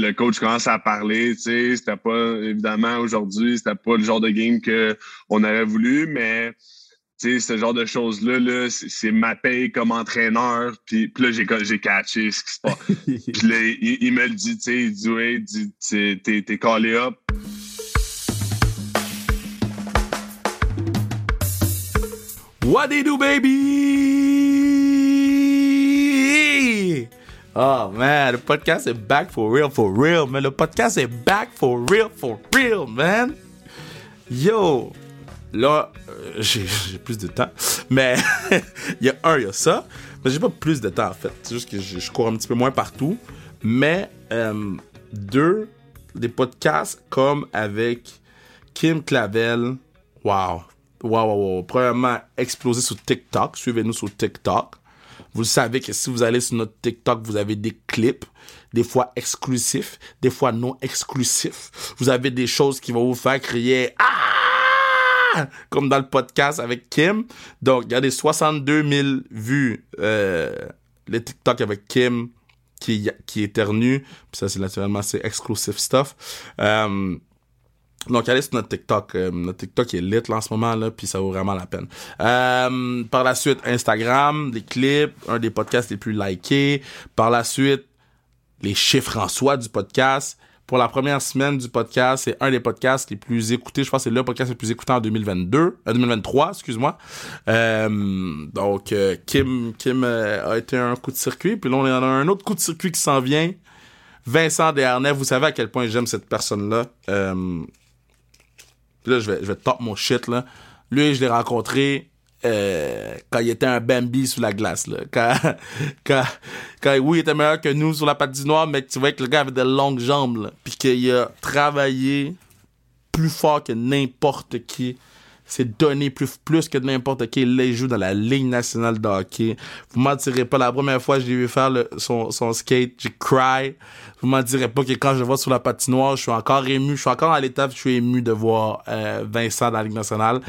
le coach commence à parler, tu sais, c'était pas, évidemment, aujourd'hui, c'était pas le genre de game qu'on aurait voulu, mais tu sais, ce genre de choses-là, -là, c'est ma paye comme entraîneur. Puis, puis là, j'ai catché ce qui se passe. puis là, il, me le dit, tu sais, il dit, ouais, t'es t'es callé up. What do you do, baby? Oh man, le podcast est back for real, for real, man. Le podcast est back for real, for real, man. Yo, là, euh, j'ai plus de temps. Mais il y a un, il y a ça. Mais j'ai pas plus de temps en fait. C'est juste que je, cours un petit peu moins partout. Mais euh, deux, des podcasts comme avec Kim Clavel. Wow. Wow, wow, wow. Premièrement, explosé sur TikTok. Suivez-nous sur TikTok. Vous savez que si vous allez sur notre TikTok, vous avez des clips, des fois exclusifs, des fois non exclusifs. Vous avez des choses qui vont vous faire crier Ah! Comme dans le podcast avec Kim. Donc, il y a des 62 000 vues, euh, les TikTok avec Kim qui, qui éternue. Ça, c'est naturellement, c'est exclusive stuff. Euh, donc, allez sur notre TikTok. Euh, notre TikTok est lit là, en ce moment, là, puis ça vaut vraiment la peine. Euh, par la suite, Instagram, des clips, un des podcasts les plus likés. Par la suite, les chiffres en soi du podcast. Pour la première semaine du podcast, c'est un des podcasts les plus écoutés. Je pense que c'est le podcast le plus écouté en 2022, euh, 2023, excuse-moi. Euh, donc, Kim, Kim a été un coup de circuit. Puis là, on en a un autre coup de circuit qui s'en vient. Vincent Desharnais, vous savez à quel point j'aime cette personne-là. Là, je vais, je vais top mon shit, là. Lui, je l'ai rencontré euh, quand il était un Bambi sous la glace. Quand, quand, quand, oui, il était meilleur que nous sur la patinoire, mais tu vois que le gars avait de longues jambes, là. Puis qu'il a travaillé plus fort que n'importe qui c'est donné plus, plus que n'importe qui. Là, il joue dans la Ligue nationale de hockey. Vous mentirez pas, la première fois que je l'ai vu faire son, son skate, j'ai cry. Vous mentirez pas que quand je le vois sur la patinoire, je suis encore ému. Je suis encore à l'étape, je suis ému de voir euh, Vincent dans la Ligue nationale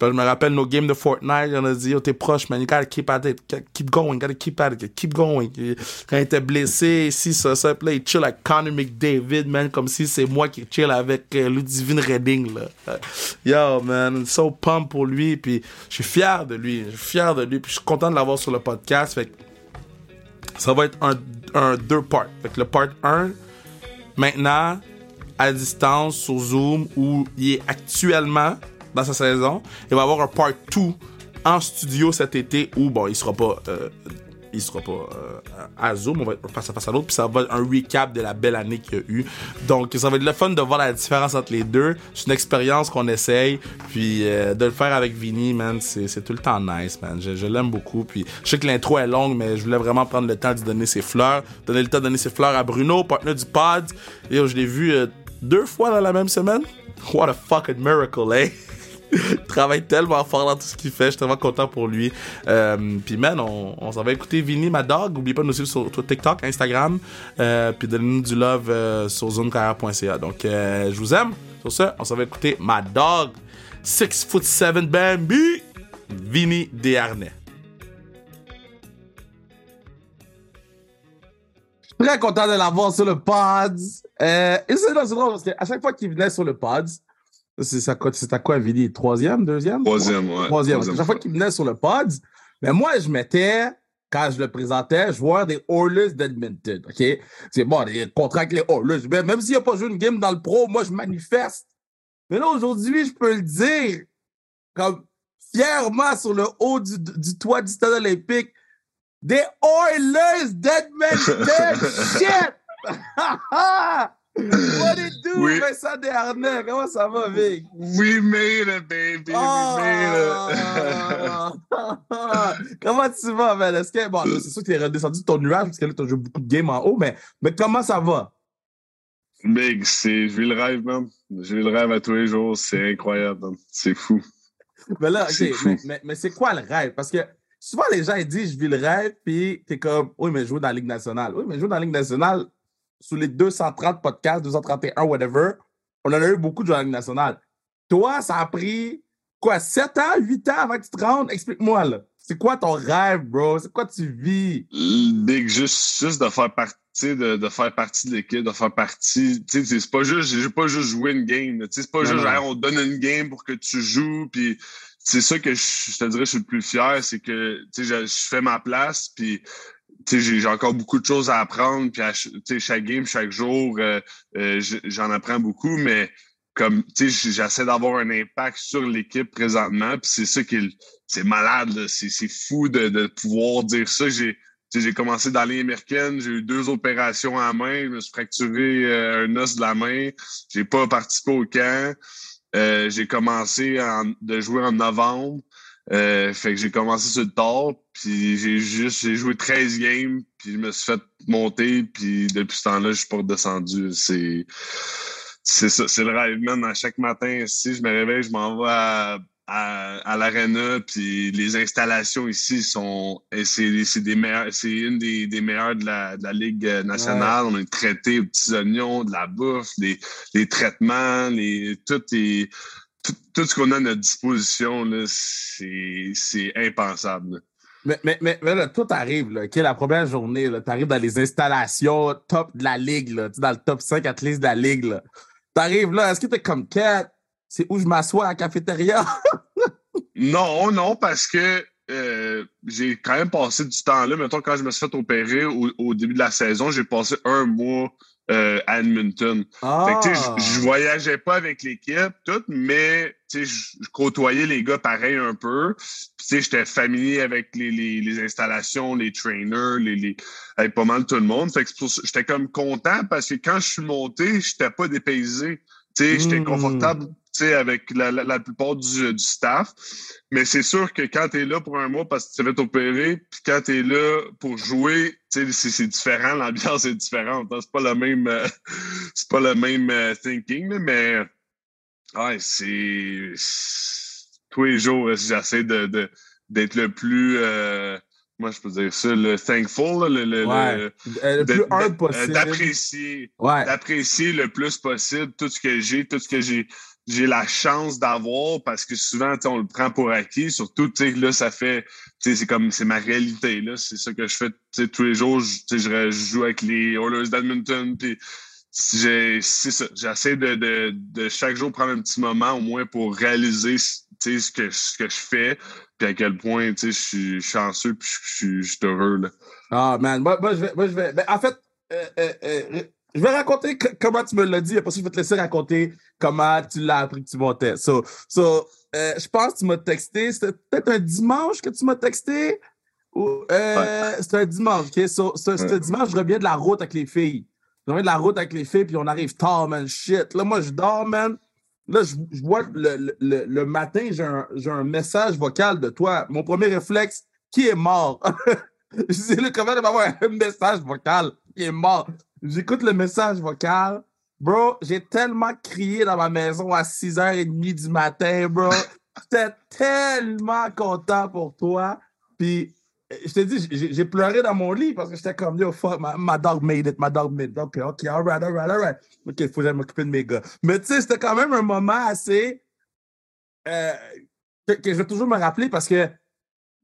je me rappelle nos games de Fortnite, on a dit, oh, t'es proche, man, you gotta keep at it, keep going, gotta keep at it, keep going. Quand il était blessé, si ça, ça, là, il chill avec Connor McDavid, man, comme si c'est moi qui chill avec euh, Ludivine Redding, là. Yo, man, so pumped pour lui, puis je suis fier de lui, je suis fier de lui, puis je suis content de l'avoir sur le podcast, fait ça va être un, un deux parts. Fait que le part 1, maintenant, à distance, sur Zoom, où il est actuellement dans sa saison. Il va avoir un part 2 en studio cet été où, bon, il sera pas, euh, il sera pas euh, à Zoom, on va être face à face à l'autre, puis ça va être un recap de la belle année qu'il y a eu. Donc, ça va être le fun de voir la différence entre les deux. C'est une expérience qu'on essaye, puis euh, de le faire avec Vinny, man, c'est tout le temps nice, man. Je, l'aime beaucoup, puis je sais que l'intro est longue, mais je voulais vraiment prendre le temps de donner ses fleurs, donner le temps de donner ses fleurs à Bruno, partenaire du pod. Et je l'ai vu deux fois dans la même semaine. What a fucking miracle, eh? Il travaille tellement fort dans tout ce qu'il fait. Je suis tellement content pour lui. Euh, puis, man, on, s'en va écouter Vinny, ma dog. N'oubliez pas de nous suivre sur, TikTok, Instagram. Euh, puis donnez-nous du love euh, sur zonecarrière.ca. Donc, je vous aime. Sur ce, on s'en va écouter ma dog, 6 foot 7 Bambi, Vinny Desharnais. Très content de l'avoir sur le pod. et c'est drôle parce qu'à chaque fois qu'il venait sur le pod, c'est à quoi, Vidi? Troisième, deuxième? Troisième, ouais. Troisième. Chaque fois qu'il venait sur le pod, mais moi, je mettais, quand je le présentais, vois des Oilers d'Edmonton, OK? C'est bon, des contrats avec les Oilers. Même s'il n'a pas joué une game dans le pro, moi, je manifeste. Mais là, aujourd'hui, je peux le dire, comme fièrement sur le haut du, du toit du stade olympique, des Oilers d'Edmonton! Shit! What it do, oui. Vincent Desharnais? Comment ça va, Vic? We made it, baby. Oh. We made it. comment tu vas, man? Est-ce que, bon, c'est sûr que t'es redescendu de ton nuage parce que là, t'as joué beaucoup de games en haut, mais, mais comment ça va? Big, c'est, je vis le rêve, man. Je vis le rêve à tous les jours. C'est incroyable, C'est fou. Mais là, OK, mais, mais, mais c'est quoi le rêve? Parce que souvent, les gens, ils disent, je vis le rêve, puis t'es comme, oui, mais je joue dans la Ligue nationale. Oui, mais je joue dans la Ligue nationale sous les 230 podcasts, 231, whatever, on en a eu beaucoup de joueurs nationale. Toi, ça a pris quoi, 7 ans, 8 ans avant que tu te rendes? Explique-moi, là. C'est quoi ton rêve, bro? C'est quoi tu vis? Big, juste, juste de faire partie. De, de, faire partie de l'équipe, de faire partie. C'est pas juste, j'ai pas juste joué une game. C'est pas juste, on te donne une game pour que tu joues. Puis c'est ça que je, te dirais, je suis le plus fier, c'est que je, je fais ma place. Puis j'ai encore beaucoup de choses à apprendre. Puis à, chaque game, chaque jour, euh, euh, j'en apprends beaucoup. Mais comme j'essaie d'avoir un impact sur l'équipe présentement. Puis c'est ça qui c'est malade. C'est fou de, de pouvoir dire ça. J'ai j'ai commencé dans les américaine, j'ai eu deux opérations à main, je me suis fracturé euh, un os de la main, j'ai pas participé au camp. Euh, j'ai commencé de jouer en novembre. Euh, fait que j'ai commencé sur le tard, puis j'ai juste j'ai joué 13 games, puis je me suis fait monter, puis depuis ce temps-là, je suis pas redescendu. C'est c'est ça, c'est le rêve, man. À chaque matin, si je me réveille, je m'en vais à à, à l'arena, puis les installations ici sont c'est des meilleurs, c'est une des, des meilleures de la, de la Ligue nationale. On est traité aux petits oignons, de la bouffe, des, les traitements, les tout est tout, ce qu'on a à notre disposition, c'est impensable. Mais, mais, mais, là, tout arrive, là, la première journée, tu arrives dans les installations top de la ligue, là, dans le top 5 athlètes de la ligue. Tu arrives là, est-ce que tu es comme Cat? c'est où je m'assois à la cafétéria? non, non, parce que euh, j'ai quand même passé du temps là. Mettons, quand je me suis fait opérer au, début de la saison, j'ai passé un mois euh, à Edmonton. Ah. je voyageais pas avec l'équipe, tout, mais je côtoyais les gars pareil un peu. J'étais familier avec les, les, installations, les trainers, les, les, avec pas mal tout le monde. Fait que j'étais comme content parce que quand je suis monté, j'étais pas dépaysé. J'étais hmm. confortable avec la, la, plupart du, du, staff. Mais c'est sûr que quand tu es là pour un mois parce que tu vas t'opérer, puis quand tu es là pour jouer, c'est différent, l'ambiance est différente. Hein. C'est pas le même euh, c'est pas le même euh, thinking, mais ouais, c'est tous les jours, j'essaie de, de, d'être le plus euh, moi je peux dire ça, le thankful, le, le, le plus humble possible. D'apprécier. D'apprécier le plus possible tout ce que j'ai, tout ce que j'ai j'ai la chance d'avoir parce que souvent on le prend pour acquis. Surtout tu sais là ça fait tu sais c'est comme c'est ma réalité là. C'est ça que je fais tous les jours. Je, je, joue avec les Oilers d'Edmonton puis c'est ça. J'essaie de, de, de chaque jour prendre un petit moment au moins pour réaliser ce que ce que je fais puis à quel point je suis chanceux puis je suis heureux là. Ah man. Moi, moi je vais moi je vais ben, en fait euh, euh, euh je vais raconter comment tu me l'as dit, après ça, je vais te laisser raconter comment tu l'as appris que tu montais. So, so euh, je pense que tu m'as texté, c'était peut-être un dimanche que tu m'as texté? Ou, euh, C'était un dimanche, OK? So, c'était dimanche, je reviens de la route avec les filles. Je reviens de la route avec les filles, puis on arrive tard, man, shit. Là, moi, je dors, man. Là, je, vois le, le, le matin, j'ai un, un, message vocal de toi. Mon premier réflexe, qui est mort? je dis, là, comment avoir un message vocal qui est mort? J'écoute le message vocal. Bro, j'ai tellement crié dans ma maison à 6h30 du matin, bro. J'étais tellement content pour toi. Puis, je te dis, j'ai pleuré dans mon lit parce que j'étais comme, yo, fuck, ma, dog made it, ma dog made it. OK, OK, all right, all right, all right. OK, il faut que j'aille m'occuper de mes gars. Mais tu sais, c'était quand même un moment assez. Euh, que, que, je vais toujours me rappeler parce que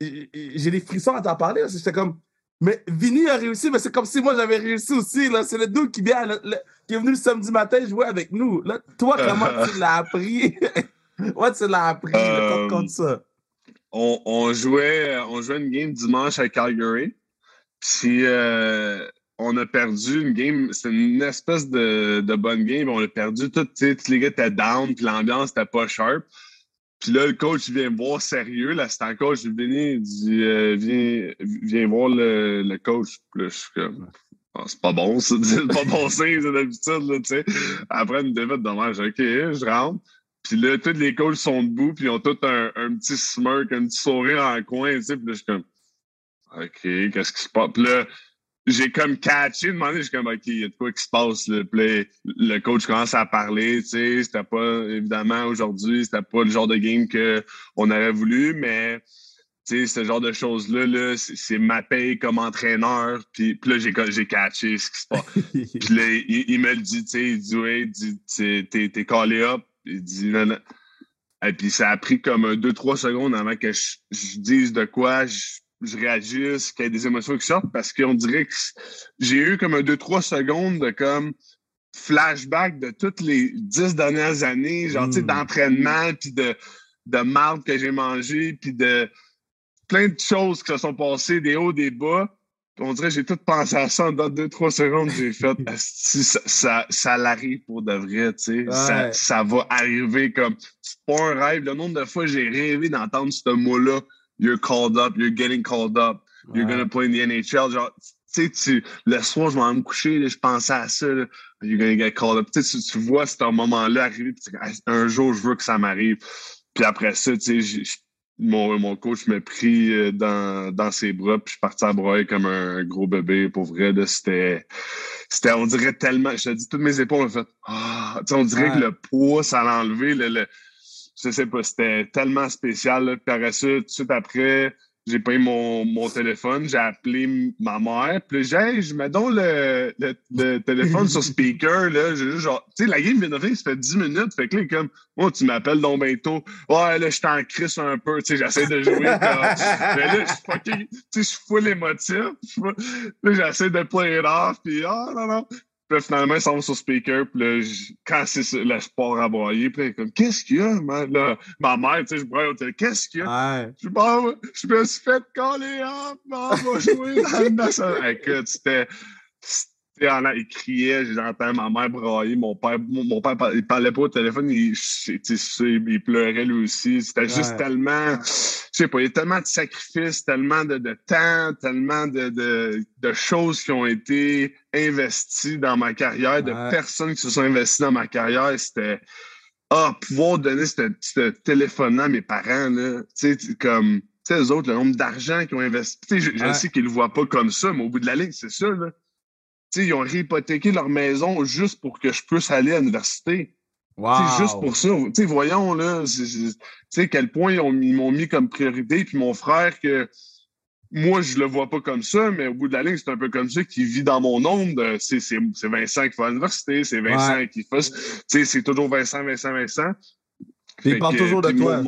j'ai des frissons à t'en parler. J'étais comme, mais Vinny a réussi, mais c'est comme si moi j'avais réussi aussi. C'est le dude qui, vient, qui est venu le samedi matin jouer avec nous. Là, toi, comment tu l'as appris? Moi, tu l'as appris? Euh, comme ça? On, on, jouait, on jouait une game dimanche à Calgary. Puis euh, on a perdu une game. C'était une espèce de, de, bonne game. On a perdu tout. Tous les gars étaient down, puis l'ambiance était pas sharp. Puis là, le coach vient me voir sérieux. L'assistant coach vient, dit euh, viens, viens voir le, le coach. Puis je suis comme ah, c'est pas bon, ça, c'est pas bon signe, c'est d'habitude, là, tu sais. Après une défaite dommage, OK, je rentre. Puis là, tous les coachs sont debout, puis ils ont tous un, un, petit smirk, un petit sourire en coin, tu sais. Puis là, je suis comme OK, qu'est-ce qui se passe? Puis là, j'ai comme catché, demandé, j'ai comme, OK, il y a de quoi qui se passe, le play. Le coach commence à parler, tu sais, c'était pas, évidemment, aujourd'hui, c'était pas le genre de game qu'on aurait voulu, mais, tu sais, ce genre de choses-là, -là, c'est ma paye comme entraîneur, puis, puis là, j'ai catché ce qui se passe. puis là, il, me le dit, tu sais, il dit, ouais, t'es callé up, il dit, non, non. Et puis ça a pris comme deux, trois secondes avant que je, dise de quoi, je, réagisse, qu'il y ait des émotions qui sortent, parce qu'on dirait que j'ai eu comme un deux, trois secondes de comme flashback de toutes les dix dernières années, genre, tu sais, hmm. d'entraînement, puis de, de marde que j'ai mangé, puis de plein de choses qui se sont passées, des hauts, des bas. On dirait que j'ai tout pensé à ça dans deux, trois secondes. J'ai fait, ça, ça, ça l'arrive pour de vrai, tu sais. Ça, ça, va arriver comme, c'est pas un rêve. Le nombre de fois j'ai rêvé d'entendre ce mot-là. You're called up, you're getting called up, you're gonna play in the NHL. Genre, tu sais, le soir, je m'en me coucher, je pensais à ça, là, you're gonna get called up. Tu, tu vois ce moment-là arriver, un jour, je veux que ça m'arrive. Puis après ça, tu sais, mon, mon coach m'a pris euh, dans, dans ses bras, puis je suis parti à broyer comme un gros bébé. Pour vrai, c'était, c'était, on dirait tellement, je te dis, toutes mes épaules ont fait, ah, on dirait que le poids, ça l'a enlevé. Le, le, je sais pas, c'était tellement spécial. Là. Puis après ça, tout de suite après, j'ai pris mon, mon téléphone, j'ai appelé ma mère, puis j'ai je mets donc le, le, téléphone sur speaker, là, j'ai juste genre, tu sais, la game vient de finir, ça fait 10 minutes, fait que là, comme, oh, tu m'appelles donc bientôt, ouais, là, je t'en crisse un peu, tu sais, j'essaie de jouer, mais là, je tu sais, je suis full émotif, là, j'essaie de play it off, puis ah, oh, non, non, puis finalement, ils sont sur speaker. Puis là, quand c'est le sport à broyer, puis là, comme, qu'est-ce qu'il y a? Ma, là, ma mère, tu sais, je broye au téléphone. Qu'est-ce qu'il y a? Je, bon, je me suis fait coller up. on va jouer dans le Écoute, c'était il criait, j'entends ma mère brailler, mon père, mon père il parlait pas au téléphone, il, il pleurait lui aussi. C'était juste tellement, je sais pas, il y a tellement de sacrifices, tellement de, de temps, tellement de, de, de, choses qui ont été investies dans ma carrière, de personnes qui se sont investies dans ma carrière. C'était, ah, pouvoir donner ce téléphone à mes parents, là, tu sais, comme, tu sais, eux autres, le nombre d'argent qu'ils ont investi. Je, je sais qu'ils le voient pas comme ça, mais au bout de la ligne, c'est ça, là ils ont réhypothéqué leur maison juste pour que je puisse aller à l'université. C'est Juste pour ça. voyons, là, sais quel point ils m'ont mis comme priorité. Puis mon frère, que moi, je le vois pas comme ça, mais au bout de la ligne, c'est un peu comme ça, qui vit dans mon ombre. C'est Vincent qui va à l'université, c'est Vincent qui fait. C'est toujours Vincent, Vincent, Vincent. il parle toujours de toi.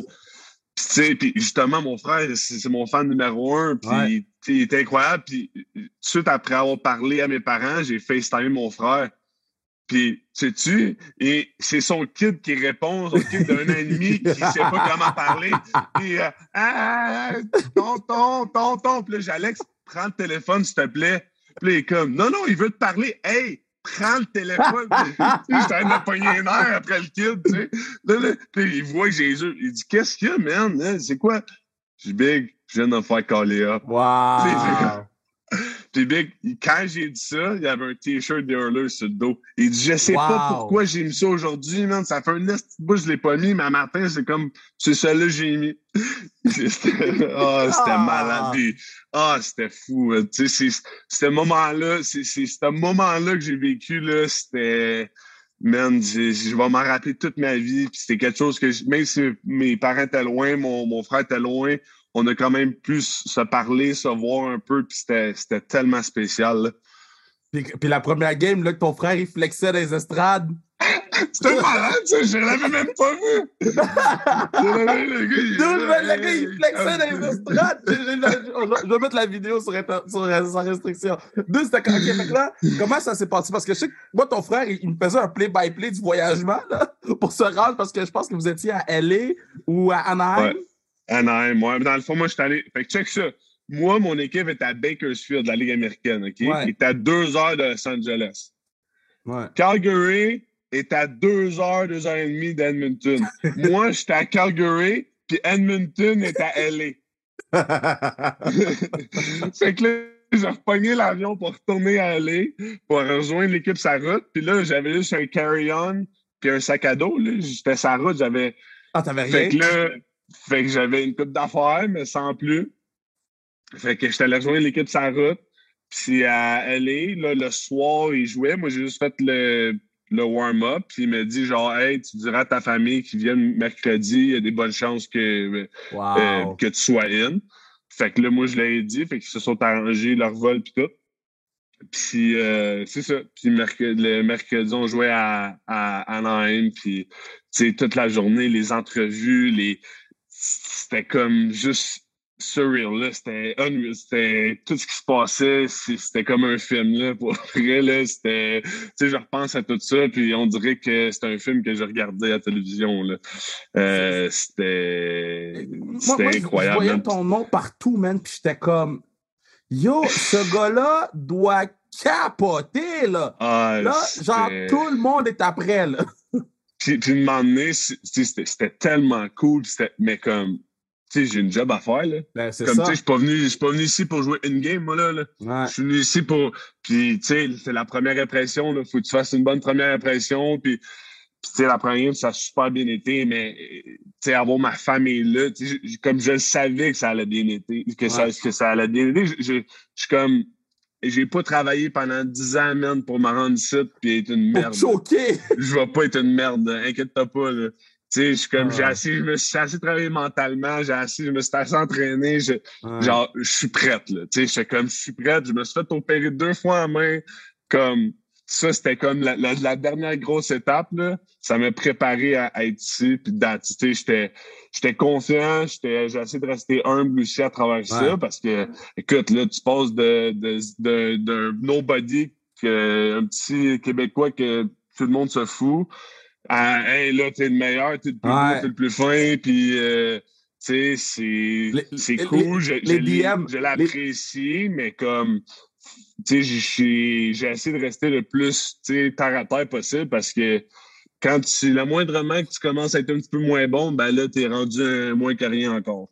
Puis justement, mon frère, c'est mon fan numéro un. Puis il était incroyable. Puis tout de suite après avoir parlé à mes parents, j'ai FaceTime mon frère. Puis, sais-tu, et c'est son kid qui répond, son kid d'un an et demi qui sait pas comment parler. Puis, euh, ah, tonton, tonton. Puis là, j'ai Alex, prends le téléphone, s'il te plaît. Puis là, il est comme, non, non, il veut te parler. Hey, prends le téléphone. J'étais en de pogner un air après le kid, tu sais. puis il voit Jésus. Il dit, qu'est-ce qu'il y a, man? C'est quoi? Je dis, Big, je viens de me faire caller up. Wow! Puis Big, quand j'ai dit ça, il y avait un t-shirt de Hurler sur le dos. Il dit Je sais pas pourquoi j'ai mis ça aujourd'hui, man. Ça fait un nest bout, je l'ai pas mis, mais à matin, c'est comme c'est celui-là que j'ai mis. oh, c'était malade. Ah, oh, c'était fou. Tu sais, ce moment-là, c'est ce moment-là que j'ai vécu, là, c'était. Man, je vais m'en rappeler toute ma vie. Puis c'était quelque chose que, même si mes parents étaient loin, mon, mon frère était loin, on a quand même pu se parler, se voir un peu, puis c'était tellement spécial. Puis, la première game, là, que ton frère, il flexait dans les estrades. C'était malade, ça, je l'avais même pas vu. le gars, il flexait dans les estrades. Je vais mettre la vidéo sur, sur sans restriction. Deux, c'était quand okay, là, comment ça s'est passé? Parce que je sais que moi, ton frère, il, me faisait un play-by-play du voyagement là, pour se rendre, parce que je pense que vous étiez à LA ou à Anaheim. Anaheim, moi. Dans le fond, moi, je suis allé. Fait que check ça. Moi, mon équipe est à Bakersfield, la Ligue américaine, OK? Il est à deux heures de Los Angeles. Calgary est à deux heures, deux heures et demie d'Edmonton. moi, j'étais à Calgary, puis Edmonton est à LA. fait que là, j'ai repogné l'avion pour retourner à LA, pour rejoindre l'équipe sa route. Puis là, j'avais juste un carry-on, puis un sac à dos. J'étais sa route, j'avais. Ah, t'avais rien? Fait que là, fait que j'avais une coupe d'affaires, mais sans plus. Fait que j'étais allé rejoindre l'équipe sa route. Puis à LA, là, le soir, il jouait. Moi, j'ai juste fait le, le warm-up. Puis il m'a dit genre, hey, tu diras à ta famille qu'ils viennent mercredi, il y a des bonnes chances que, euh, que tu sois in. Fait que là, moi, je l'ai dit. Fait qu'ils se sont arrangés leur vol puis tout. puis euh, c'est ça. Puis le mercredi, on jouait à, à Anaheim, puis toute la journée, les entrevues, les c'était comme juste surreal, là. C'était C'était tout ce qui se passait, c'était comme un film, là. Pour vrai, là, c'était... Tu sais, je repense à tout ça, puis on dirait que c'était un film que je regardais à la télévision, là. Euh, c'était... C'était incroyable. Je voyais ton nom partout, man, puis j'étais comme... Yo, ce gars-là doit capoter, là. Ah, là, genre, tout le monde est après, là. Puis, puis, moment donné, c'était tellement cool, mais comme sais, j'ai une job à faire, là. Ben, Comme, tu sais, je suis pas venu, je suis pas venu ici pour jouer une game, moi, là. Je suis venu ici pour, puis, tu sais, c'est la première impression, là. Faut que tu fasses une bonne première impression, puis, tu sais, la première game, ça a super bien été, mais, tu sais, avoir ma famille là, comme je savais que ça allait bien été, que, ça, que ça allait bien été, je, je, suis comme, j'ai pas travaillé pendant 10 ans, man, pour me rendre ici, puis être une merde. choqué! je vais pas être une merde, inquiète-toi pas, là je suis comme, j'ai assez, je me suis assez travaillé mentalement, j'ai assez, je me suis assez entraîné, je, genre, je suis prête, là. Tu sais, j'étais comme, je suis prête, je me suis fait opérer deux fois en main, comme, ça, c'était comme la, la, dernière grosse étape, là. Ça m'a préparé à, être ici, puis j'étais, j'étais confiant, j'étais, j'ai essayé de rester humble aussi à travers ça, parce que, écoute, là, tu passes de, de, de, d'un nobody, que, un petit Québécois que tout le monde se fout, ah, hey, là, t'es le meilleur, t'es le plus beau, t'es le plus fin, puis, euh, tu sais, c'est cool, je, je l'apprécie, mais comme, j'ai essayé de rester le plus, terre à terre possible parce que quand tu, le moindrement que tu commences à être un petit peu moins bon, ben là, t'es rendu moins que rien encore.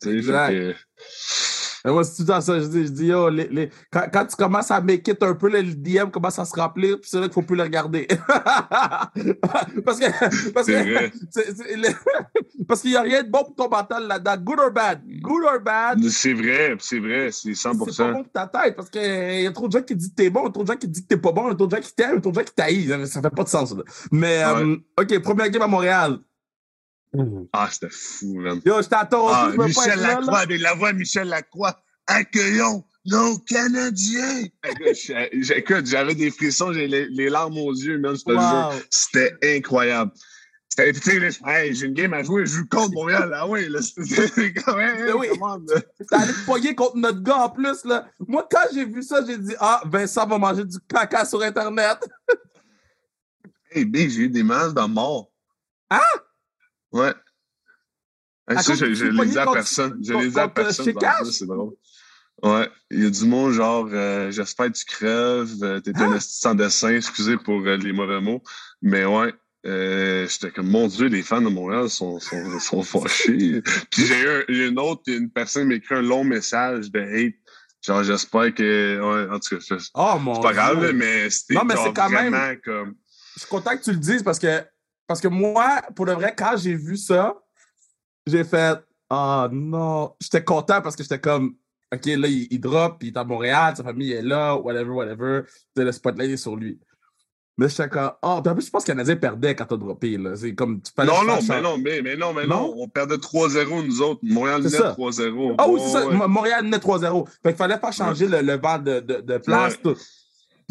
Moi, c'est tout ça. Je dis, je dis yo, les, les... Quand, quand, tu commences à make it un peu, le DM commence à se remplir, puis c'est là qu'il ne faut plus le regarder. parce que. Parce que. parce qu'il n'y a rien de bon pour ton mental là-dedans. Good or bad? Good or bad? C'est vrai, c'est vrai, c'est 100%. C'est pas bon pour ta tête, parce qu'il y a trop de gens qui disent que t'es bon, il y a trop de gens qui disent que t'es pas bon, il y a trop de gens qui t'aiment, trop de gens qui t'haïssent. Ça fait pas de sens, là. Mais, euh, OK, première game à Montréal. Ah, c'était fou, man. Yo, je t'attends. Ah, Michel Lacroix, avec la voix Michel Lacroix. Accueillons nos Canadiens. Écoute, j'avais des frissons, j'ai les, larmes aux yeux, te jure. C'était incroyable. C'était, tu hey, j'ai une game à jouer, je joue contre Montréal, ah oui, là, c'était quand même, oui. T'es allé te poigner contre notre gars en plus, là. Moi, quand j'ai vu ça, j'ai dit, ah, Vincent va manger du caca sur Internet. hey, big, j'ai eu des masses de mort. Ah? Ouais. ça, je, je l'ai dit à personne. Je l'ai dit à personne. C'est drôle. Ouais, il y a du mot genre euh, j'espère que tu crèves, euh, t'es un ah! sans dessin, excusez pour euh, les mauvais mots. Mais ouais, j'étais comme mon Dieu, les fans de Montréal sont, sont, sont fâchés. Puis j'ai eu une autre, une personne m'a écrit un long message de hate. Genre j'espère que. Ouais, en tout cas, oh, c'est pas grave, mais c'était quand vraiment même... comme. Je suis content que tu le dises parce que parce que moi, pour le vrai, quand j'ai vu ça, j'ai fait oh, non. J'étais content parce que j'étais comme OK, là, il, drop, puis il est à Montréal, sa famille est là, whatever, whatever. Le spotlight est sur lui. Mais j'étais comme, oh, puis en plus, je pense que Canadien perdait quand t'as droppé, là. C'est comme, tu Non, non, mais non, mais, mais non, mais non, On perdait 3-0, nous autres. Montréal naît 3-0. Ah oui, c'est ça. Montréal naît 3-0. Fait qu'il fallait faire changer le, le de, de place, tout.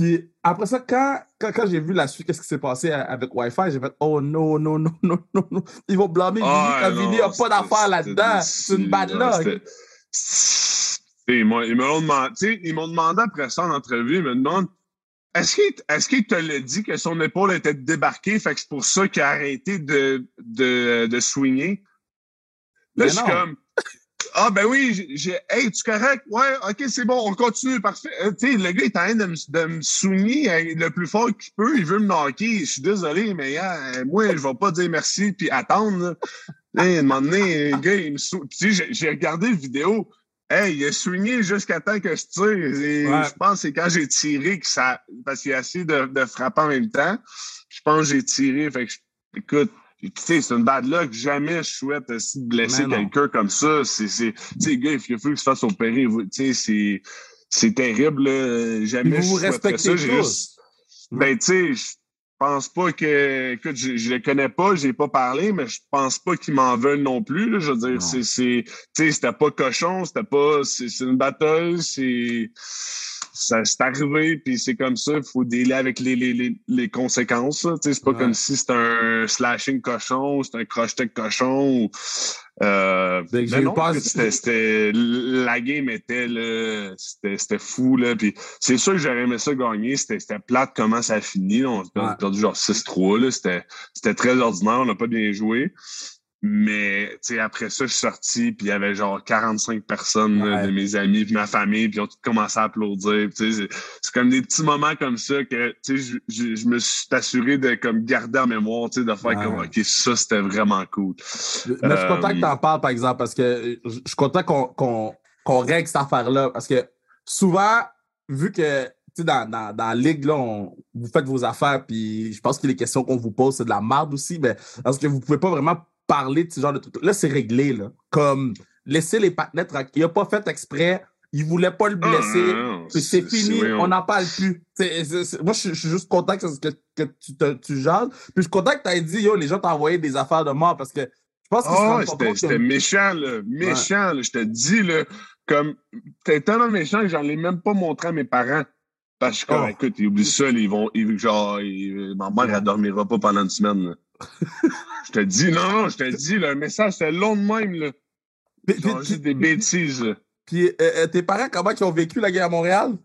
Puis après ça, quand, quand, quand j'ai vu la suite, qu'est-ce qui s'est passé avec Wi-Fi, j'ai fait Oh non, non, non, non, non, non. Ils vont blâmer ah, Vini. Vini n'a pas d'affaire là-dedans. C'est une bad luck. Ils m'ont demandé, demandé après ça en entrevue, ils me demandent est-ce qu'il est qu te l'a dit que son épaule était débarquée, fait que c'est pour ça qu'il a arrêté de, de, de swinger? Là, je suis comme ah, ben oui, j'ai. Hey, tu correct? Ouais, ok, c'est bon, on continue, parfait. Euh, tu sais, le gars est en train de me, de me souligner euh, le plus fort qu'il peut, il veut me knocker. Je suis désolé, mais euh, moi, je vais pas dire merci puis attendre. Là, à un moment donné, le gars, il me souligne. Tu sais, j'ai regardé la vidéo. Hey, il a souligné jusqu'à temps que je tire. Je pense que c'est quand j'ai tiré que ça. Parce qu'il a essayé de, de frapper en même temps. Je pense que j'ai tiré. Fait que, écoute, c'est une bad luck. Jamais je souhaite de blesser quelqu'un comme ça. C'est, tu sais, gars, il faut qu'il se fasse opérer. Tu sais, c'est, c'est terrible. Jamais vous je souhaiterais ça. Juste, ben, tu sais, je pense pas que, écoute, je, je le connais pas, j'ai pas parlé, mais je pense pas qu'ils m'en veulent non plus. Là. Je veux dire, c'est, c'est, tu sais, c'était pas cochon, c'était pas, c'est, une bataille, c'est, ça c'est arrivé, puis c'est comme ça, il faut délai avec les, les, les, les conséquences. C'est pas comme si c'était un slashing cochon, c'était un crocheté cochon. Ou, euh, non, c'était, la game était là, c'était, fou là. Puis c'est sûr que j'aurais aimé ça gagner. C'était, c'était plate comment ça a fini. On a perdu genre 6-3 là. C'était, c'était très ordinaire. On n'a pas bien joué. Mais après ça, je suis sorti, puis il y avait genre 45 personnes de mes amis, puis ma famille, puis ils ont tout commencé à applaudir. C'est comme des petits moments comme ça que je, je, je me suis assuré de comme garder en mémoire, de faire comme OK, ça c'était vraiment cool. Mais je suis content que tu en parles, par exemple, parce que je suis content qu'on règle cette affaire-là. Parce que souvent, vu que dans, dans, dans la ligue, là, vous faites vos affaires, puis je pense que les questions qu'on vous pose, c'est de la merde aussi, mais parce que vous pouvez pas vraiment parler de ce genre de trucs. Là, c'est réglé, là. Comme, laisser les partenaires Il n'a pas fait exprès. Il voulait pas le blesser. c'est fini, on n'en parle plus. moi, je, suis juste content que, que, tu, te, tu jases. Puis je suis content que tu aies dit, yo, les gens t'ont envoyé des affaires de mort parce que je pense que oh, c'était méchant, là. Méchant, Je te dis, là. Comme, t'es tellement méchant que j'en ai même pas montré à mes parents. Parce que, oh. écoute, ils oublient ça, ils vont, ils, genre, ma mère, elle dormira pas pendant une semaine. je te dis, non, non, je te dis, le message, c'est long de même, là. Juste des bêtises, Puis, euh, tes parents, comment ils ont vécu la guerre à Montréal?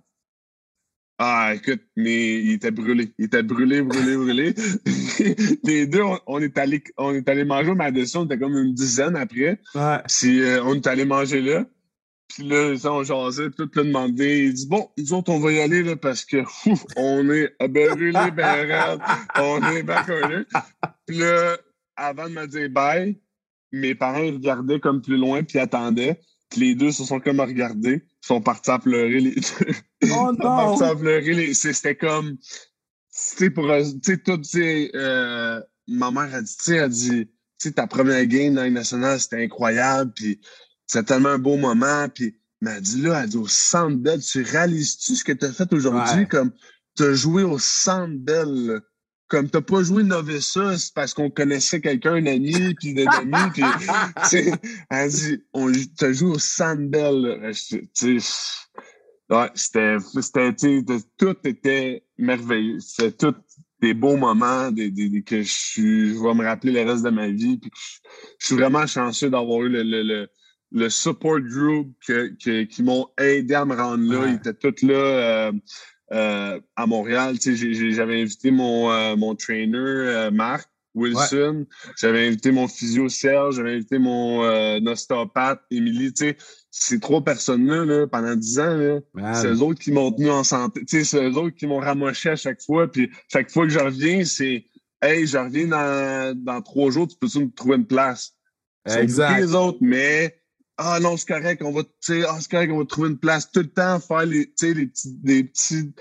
Ah, écoute, mais ils étaient brûlés. Ils étaient brûlés, brûlés, brûlés. les deux, on, est allé, on est allé manger au Madison, on était comme une dizaine après. Ouais. Puis, euh, on est allé manger là. Puis là, on jasait, tout le demandé. Il dit Bon, nous autres, on va y aller là, parce que on est brûlés, ben on est backordés. Puis là, avant de me dire bye, mes parents ils regardaient comme plus loin puis attendaient. Puis les deux se sont comme regardés. Ils sont partis à pleurer les deux. Oh non! ils sont partis à pleurer les... C'était comme. Tu sais, pour. Tu sais, tout, tu. Euh, ma mère a dit, tu sais, elle a dit, tu sais, ta première game dans les nationale, c'était incroyable. Puis c'est tellement un beau moment. Puis, m'a dit là, elle dit au centre belle, tu réalises-tu ce que tu as fait aujourd'hui? Comme, tu as joué au centre belle. Comme t'as pas joué Novissa, c'est parce qu'on connaissait quelqu'un, un ami, puis des amis, puis elle dit, on t'as joué au Sandbell. Ouais, c'était, c'était, tout était merveilleux. C'était tout des beaux moments, des, des, que je, je vais me rappeler le reste de ma vie. Puis je, suis vraiment chanceux d'avoir eu le, le, le support group que, qui m'ont aidé à me rendre là. Ils étaient tous là euh, euh, à Montréal. J'avais invité mon, euh, mon trainer, Marc Wilson. J'avais invité mon physio Serge. J'avais invité mon ostéopathe, Émilie. Ces trois personnes-là, là, pendant dix ans, c'est eux autres qui m'ont tenu en santé. C'est eux autres qui m'ont ramoché à chaque fois. Puis chaque fois que je reviens, c'est Hey, je reviens dans, dans trois jours, tu peux-tu me trouver une place? Exact. les autres, mais ah non, c'est correct, on va, ah, c'est correct, on va trouver une place tout le temps, faire les, les petits, des petits,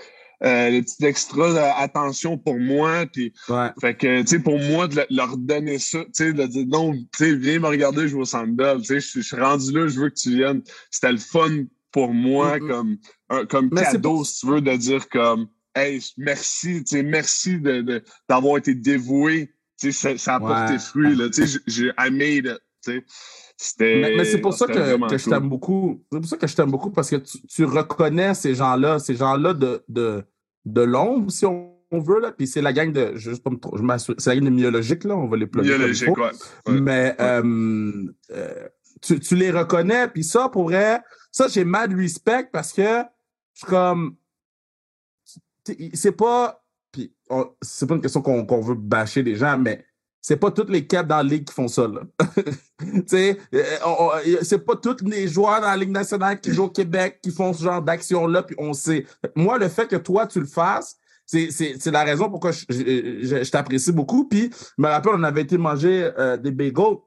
euh, les petits extras euh, attention pour moi. Puis, Fait que, tu sais, pour moi, de leur donner ça, tu sais, de dire non, tu sais, viens me regarder jouer au Sandbell, tu sais, je suis rendu là, je veux que tu viennes. C'était le fun pour moi comme, un, comme cadeau, si tu veux, de dire comme, hey, merci, tu sais, merci de, d'avoir été dévoué. Tu sais, ça, ça a porté fruit, là, tu sais, j'ai, I made it, tu sais. Mais, c'est pour ça que, je t'aime beaucoup. C'est pour ça que je t'aime beaucoup parce que tu, reconnais ces gens-là, ces gens-là de, de, de l'ombre, si on veut, là. Puis c'est la gang de. Je, je c'est la gang de myologique, là. On va les plugger. Myologique, ouais. Mais euh, euh, tu, tu, les reconnais, puis ça, pourrait. Ça, j'ai mad respect parce que je suis comme. C'est pas. Puis c'est pas une question qu'on veut bâcher les gens, mais c'est pas toutes les caps dans la ligue qui font ça. Euh, euh, c'est pas tous les joueurs dans la Ligue nationale qui jouent au Québec qui font ce genre d'action-là, puis on sait. Moi, le fait que toi, tu le fasses, c'est la raison pourquoi je, je, t'apprécie beaucoup. Puis, je me rappelle, on avait été manger euh, des bagels.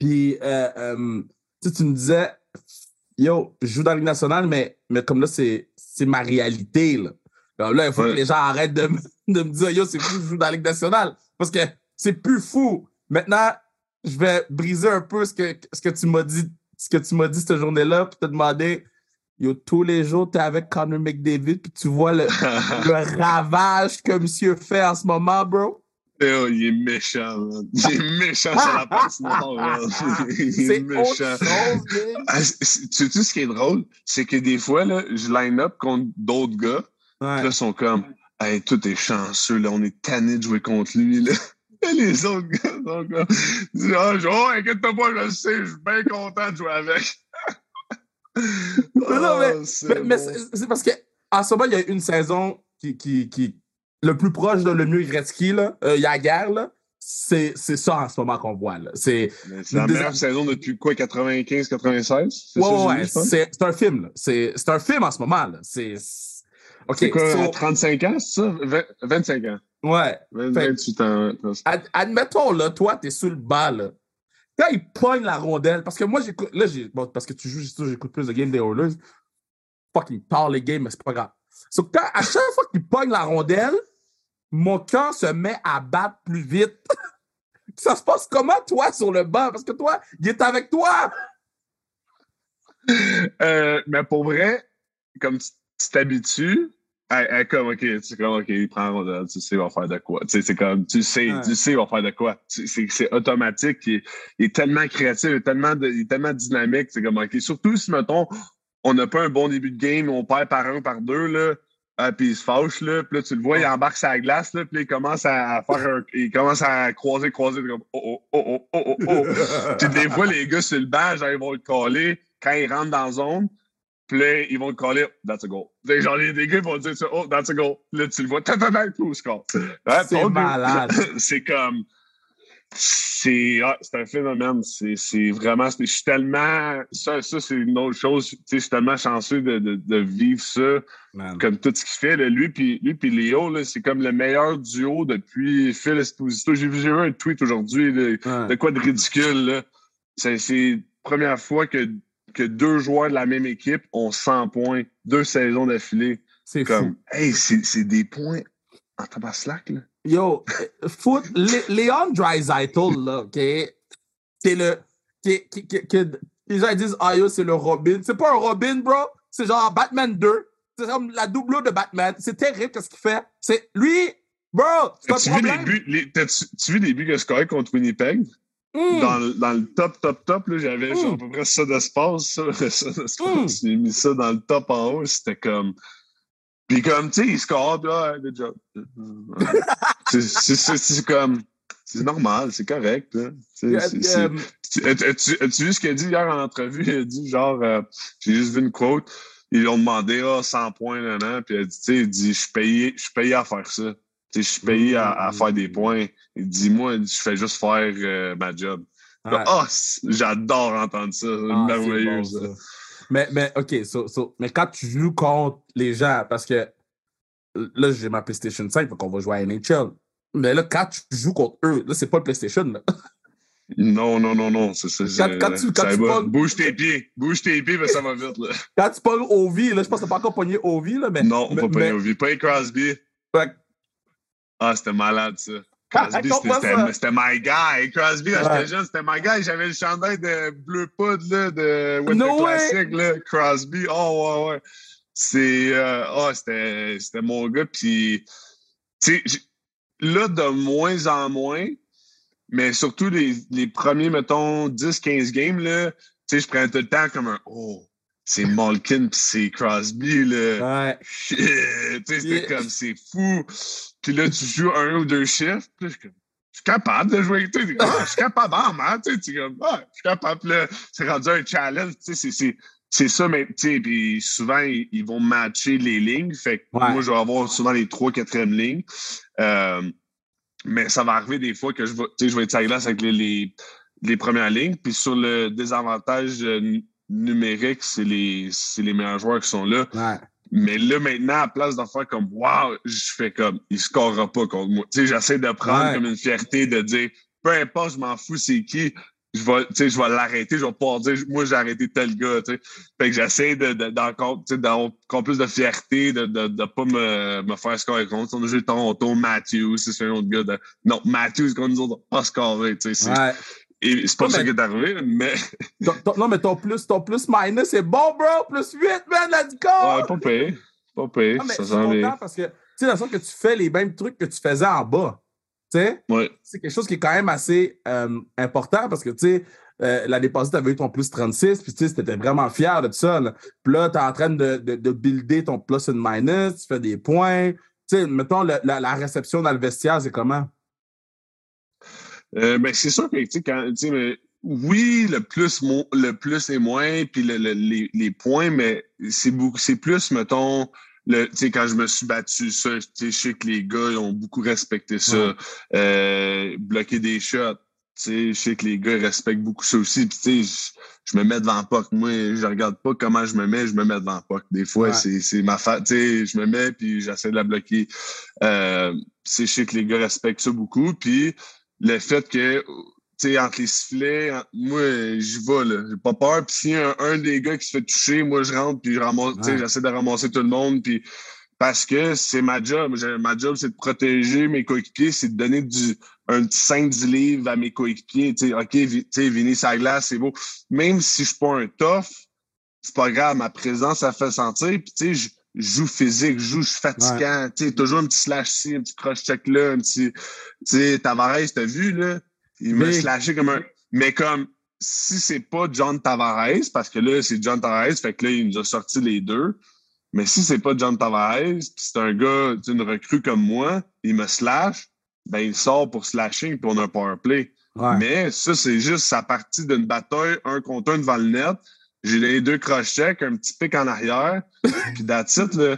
Puis, tu me disais, yo, je joue dans la Ligue nationale, mais, mais comme là, c'est ma réalité. Là, là il faut que les gens arrêtent de, de me dire, yo, c'est fou, je joue dans la Ligue nationale. Parce que c'est plus fou. Maintenant, je vais briser un peu ce que, ce que tu m'as dit, ce que tu m'as dit cette journée-là, puis te demander, yo, tous les jours, tu es avec Connor McDavid, puis tu vois le, ravage que monsieur fait en ce moment, bro? Oh, il est méchant, man. Il est méchant sur la patinoire. Il est méchant. chose. Ah, c'est- tu sais ce qui est drôle? C'est que des fois, là, je line up contre d'autres gars. Ouais. là, ils sont comme, hey, tout est chanceux, là, on est tanné de jouer contre lui, là. Les autres gars sont comme, disent, ah, oh, inquiète-toi pas, je le sais, je suis bien content de jouer avec. Mais non, mais- Ah, c'est Mais, c'est parce que en ce moment, il y a une saison qui, qui, qui le plus proche de le mieux Gretzky, là, euh, Yaguer, là, c'est c'est ça en ce moment qu'on voit. là. C'est la des- meilleure saison depuis quoi, 95, 96? C'est ouais, ça, ouais, c'est c'est un film. là. C'est c'est un film en ce moment. là. C'est OK. C'est quoi, so- à 35 ans, c'est ça? Vingt- 25 ans. Ouais. 20, Fait- 28 ans. Ad- admettons, là, toi, t'es sur le bas, là. Quand il pogne la rondelle, parce que moi, j'écoute. Là, j'ai. Bon, parce que tu joues, j'écoute plus de games des Oilers. Fucking parle les games, mais c'est pas grave. So, quand, à chaque fois qu'il pogne la rondelle, mon cœur se met à battre plus vite. Ça se passe comment, toi, sur le banc? Parce que toi, il est avec toi! Euh, mais pour vrai, comme tu t'habitues, comme, OK, tu sais, comme, OK, il prend tu sais, il va faire de quoi. Tu sais, c'est comme, tu sais, Ouais. tu sais, il va faire de quoi. C'est c'est automatique, il est, il est tellement créatif, il est tellement, de- il est tellement dynamique, c'est comme, OK, surtout si, mettons, on n'a pas un bon début de game, on perd par un, par deux, là, ah, puis il se fâche, là, puis là, tu le vois, il embarque sa glace, là, puis il commence à faire un, il commence à croiser, croiser, puis comme, oh, oh, oh, oh, oh, oh, oh. Puis des fois, les gars sur le banc, genre, ils vont le coller quand ils rentrent dans la zone. Puis là, ils vont le coller, that's a goal. Que genre, les, les gars, ils vont dire ça, oh, that's a goal. Là, tu le vois, ta ta ta, puis au score. C'est ton malade. c'est comme, c'est, ah, c'est un phénomène. C'est, vraiment, je suis tellement, ça, ça, c'est une autre chose. Je suis tellement chanceux de, de, de vivre ça Man. comme tout ce qu'il fait. Là, lui puis lui puis Léo, c'est comme le meilleur duo depuis Phil Esposito. J'ai vu, j'ai vu un tweet aujourd'hui Ouais. de quoi de ridicule. là. C'est c'est la première fois que, que deux joueurs de la même équipe ont 100 points, deux saisons d'affilée. C'est fou. Comme, hey, c'est c'est des points en tabac slack, là. Yo, euh, foot, Lé- Léon Dreisaitl, là, OK? C'est le. Qui, qui, qui- qui- les gens ils disent, ah yo, c'est le Robin. C'est pas un Robin, bro. C'est genre Batman 2. C'est comme la double de Batman. C'est terrible, qu'est-ce qu'il fait. C'est lui, bro, c'est un As-tu vu les problème. buts, les, tu vu les buts que scorait contre Winnipeg? Hmm. Dans, le- dans le top, top, top, là, j'avais Mm. genre à peu près ça d'espace, ça, ça d'espace. Mm. J'ai mis ça dans le top en haut, c'était comme. Puis comme, tu sais, il score, puis là, good job. c'est, comme. C'est normal, c'est correct. Là. Euh, tu- as- As-tu vu ce qu'il a dit hier en entrevue? Il a dit genre, euh, j'ai juste vu une quote, ils lui ont demandé ah, 100 points, nan, puis il a dit, tu sais, il dit, je suis payé, je suis payé à faire ça. Je suis payé à, à faire des points. Il dit, moi, je fais juste faire euh, ma job. ouais. C- j'adore entendre ça. Ah, merveilleux, bon, ça. Mais, mais, OK, so- so- mais quand tu joues contre les gens, parce que là, j'ai ma PlayStation 5, donc on va jouer à NHL. Mais là, quand tu joues contre eux, là, c'est pas le PlayStation. Là. Non, non, non, non. C'est, c'est, Quand- quand tu- quand ça tu va. pognes- Bouge tes pieds. Bouge tes pieds, mais ça va vite. Là. Quand tu pognes OV, là, je pense que t'as pas encore pogné OV, là, mais. Non, mais, pas pas mais- Novi. Pas Crosby. Fait Ah, c'était malade, ça. Crosby, c'était, my guy. Crosby, quand Ouais. j'étais jeune, c'était my guy. J'avais le chandail de bleu poudre, là, de Winter No. Classic, là. Crosby. Oh, ouais, ouais. C'est, euh, oh, c'était, mon gars. Puis, tu sais, là, de moins en moins, mais surtout les, les premiers, mettons, 10-15 games, là, tu sais, je prenais tout le temps comme un, oh, c'est Malkin puis c'est Crosby, là. Ouais. Shit! C'était Yeah. comme, c'est fou. Puis là, tu joues un ou deux chiffres. Puis je suis comme, je suis capable de jouer. Tu sais, Ah, je suis capable, ah, man. Tu sais, comme, ah, je suis capable. Puis là, c'est rendu un challenge. Tu sais, c'est- c'est. C'est ça, mais tu sais, puis souvent, ils, ils vont matcher les lignes. Fait que Ouais. moi, je vais avoir souvent les trois, quatrième lignes. Euh, mais ça va arriver des fois que je vais, tu sais, je vais être à la glace avec les, les, les premières lignes. Puis sur le désavantage euh, numérique, c'est les, c'est les meilleurs joueurs qui sont là. Ouais. Mais là, maintenant, à place d'en faire comme Wow, je fais comme il scorera pas contre moi. Tu sais, j'essaie de prendre Ouais. comme une fierté de dire peu importe, je m'en fous c'est qui, je vais, tu sais, je vais l'arrêter, je vais pouvoir dire moi j'ai arrêté tel gars. Tu sais. Fait que j'essaie de, de, d'encore, tu sais, d'avoir encore plus de fierté, de ne de, de pas me, me faire scorer contre. On a joué Toronto, Matthews, c'est un autre gars de. Non, Matthews contre nous autres, pas scoré. Tu sais, Ouais. Et c'est pas ça qui est arrivé, mais Ton- ton- non, mais ton plus, ton plus minus, c'est bon, bro. Plus 8, man, let's go! ouais, pas payé. Pas payé. Ah, mais ça je suis s'en content vient. parce que, tu sais, dans le sens que tu fais les mêmes trucs que tu faisais en bas. Ouais. C'est quelque chose qui est quand même assez euh, important parce que, tu sais, euh, l'année passée, tu avais eu ton plus 36, puis tu sais, étais vraiment fier de ça. Là. Puis là, tu es en train de, de, de, builder ton plus and minus, tu fais des points. Tu sais, mettons, la, la, réception dans le vestiaire, c'est comment? Euh, ben, c'est sûr que, tu sais, quand, tu sais, mais oui, le plus, le plus et moins, puis le, les, les, points, mais c'est beaucoup, c'est plus, mettons, le, quand je me suis battu, ça, je sais que les gars ils ont beaucoup respecté ça. Euh, bloquer des shots. Je sais que les gars respectent beaucoup ça aussi. Puis, je, je me mets devant POC. Moi, je regarde pas comment je me mets, je me mets devant POC. Des fois, c'est ma fa... Je me mets puis j'essaie de la bloquer. Euh, je sais que les gars respectent ça beaucoup. Puis le fait que sais, entre les sifflets, moi, j'y vais, là. J'ai pas peur. Puis s'il y a un, des gars qui se fait toucher, moi, je rentre, puis je ramasse, j'essaie de ramasser tout le monde. Puis parce que c'est ma job. Ma job, c'est de protéger mes coéquipiers, c'est de donner du, un petit 5-10 livres à mes coéquipiers. Tu sais, OK, tu sais, venez sa glace, c'est beau. Même si je suis pas un tough, c'est pas grave. Ma présence, ça fait sentir. Puis, tu sais, joue physique, je joue, fatigant. Tu sais, toujours un petit slash ci, un petit cross-check là, un petit... Tu sais, Tavares, t'as vu, là? Il m'a slashé comme un. Mais comme si c'est pas John Tavares, parce que là, c'est John Tavares, fait que là, il nous a sorti les deux. Mais si c'est pas John Tavares, c'est un gars, une recrue comme moi, il me slash, ben il sort pour slashing pour un power play. Mais ça, c'est juste sa partie d'une bataille, un contre un devant le net. J'ai les deux crochets, un petit pic en arrière, puis it, là.